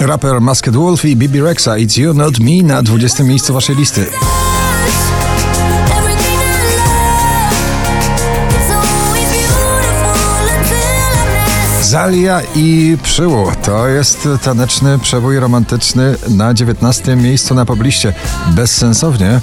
Raper Masked Wolf i Bibi Rexa It's You Not Me na 20 miejscu waszej listy. Zalia i Przyłu to jest taneczny przebój romantyczny na 19 miejscu na pobliście. Bezsensownie.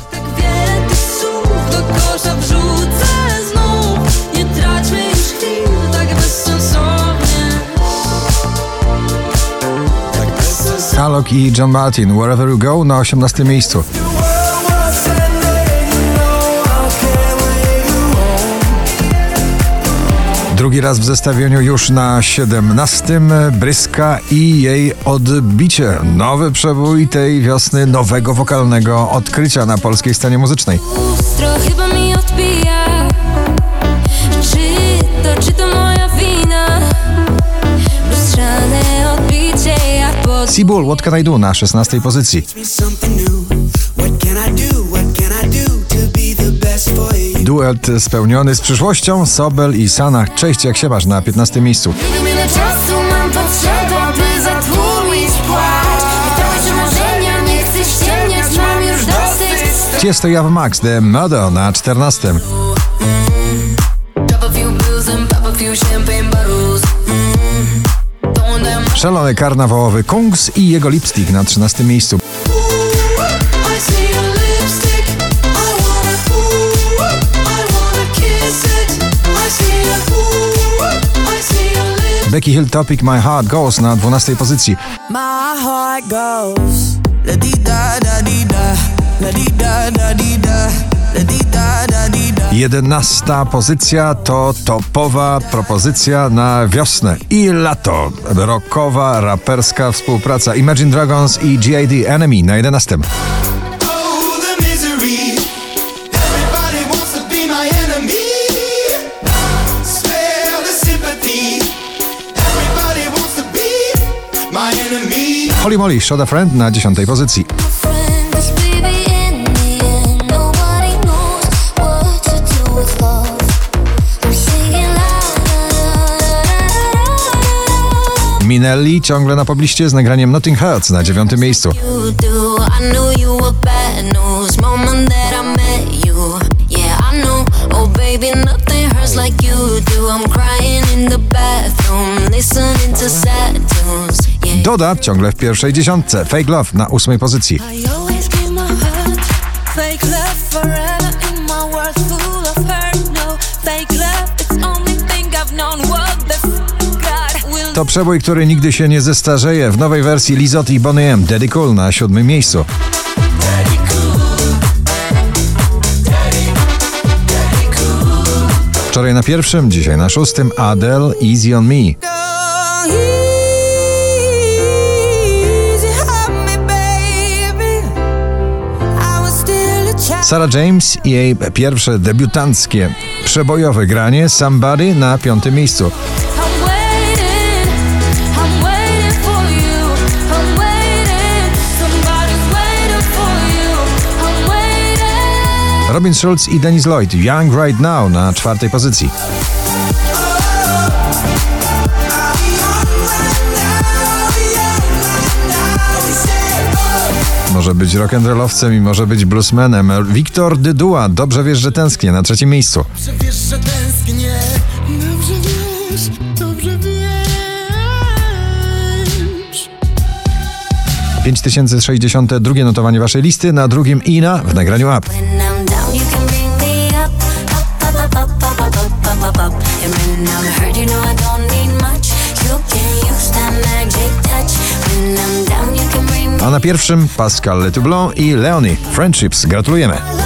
Alok i John Martin Wherever You Go na 18 miejscu. Drugi raz w zestawieniu już na 17. Bryska i jej odbicie. Nowy przebój tej wiosny nowego wokalnego odkrycia na polskiej scenie muzycznej. Dixie Bull, What Can I Do na 16 pozycji. Duet spełniony z przyszłością, Sobel i Sana. Cześć, jak się masz na 15 miejscu. Ciesto Jaw Max, The Mother na 14. Szalony karnawałowy Kungs i jego lipstick na 13 miejscu. Becky Hill Topic My Heart Goes na 12 pozycji. My heart goes, la di da, da di da. Jedenasta pozycja to topowa propozycja na wiosnę i lato. Rokowa raperska współpraca Imagine Dragons i G.I.D. Enemy na jedenastym. Holy Moly, Shot Friend na dziesiątej pozycji. Nelly ciągle na pobliście z nagraniem Nothing Hurts na dziewiątym miejscu. Doda ciągle w pierwszej dziesiątce. Fake Love na ósmej pozycji. To przebój, który nigdy się nie zestarzeje. W nowej wersji Lizot i Bonnie M. Daddy Cool na 7 miejscu. Wczoraj na pierwszym, dzisiaj na szóstym Adele Easy on Me. Sarah James i jej pierwsze debiutanckie przebojowe granie Somebody na piątym miejscu. Robin Schulz i Dennis Lloyd Young Right Now na czwartej pozycji. Może być rock'n'rollowcem i może być bluesmanem. Wiktor Dydua, dobrze wiesz, że tęsknię na trzecim miejscu. Wiesz, że tęsknię. Dobrze wiesz, dobrze wiesz. 5062 notowanie waszej listy, na drugim Ina w nagraniu Up. A na pierwszym Pascal Letoublon i Leonie Friendships. Gratulujemy.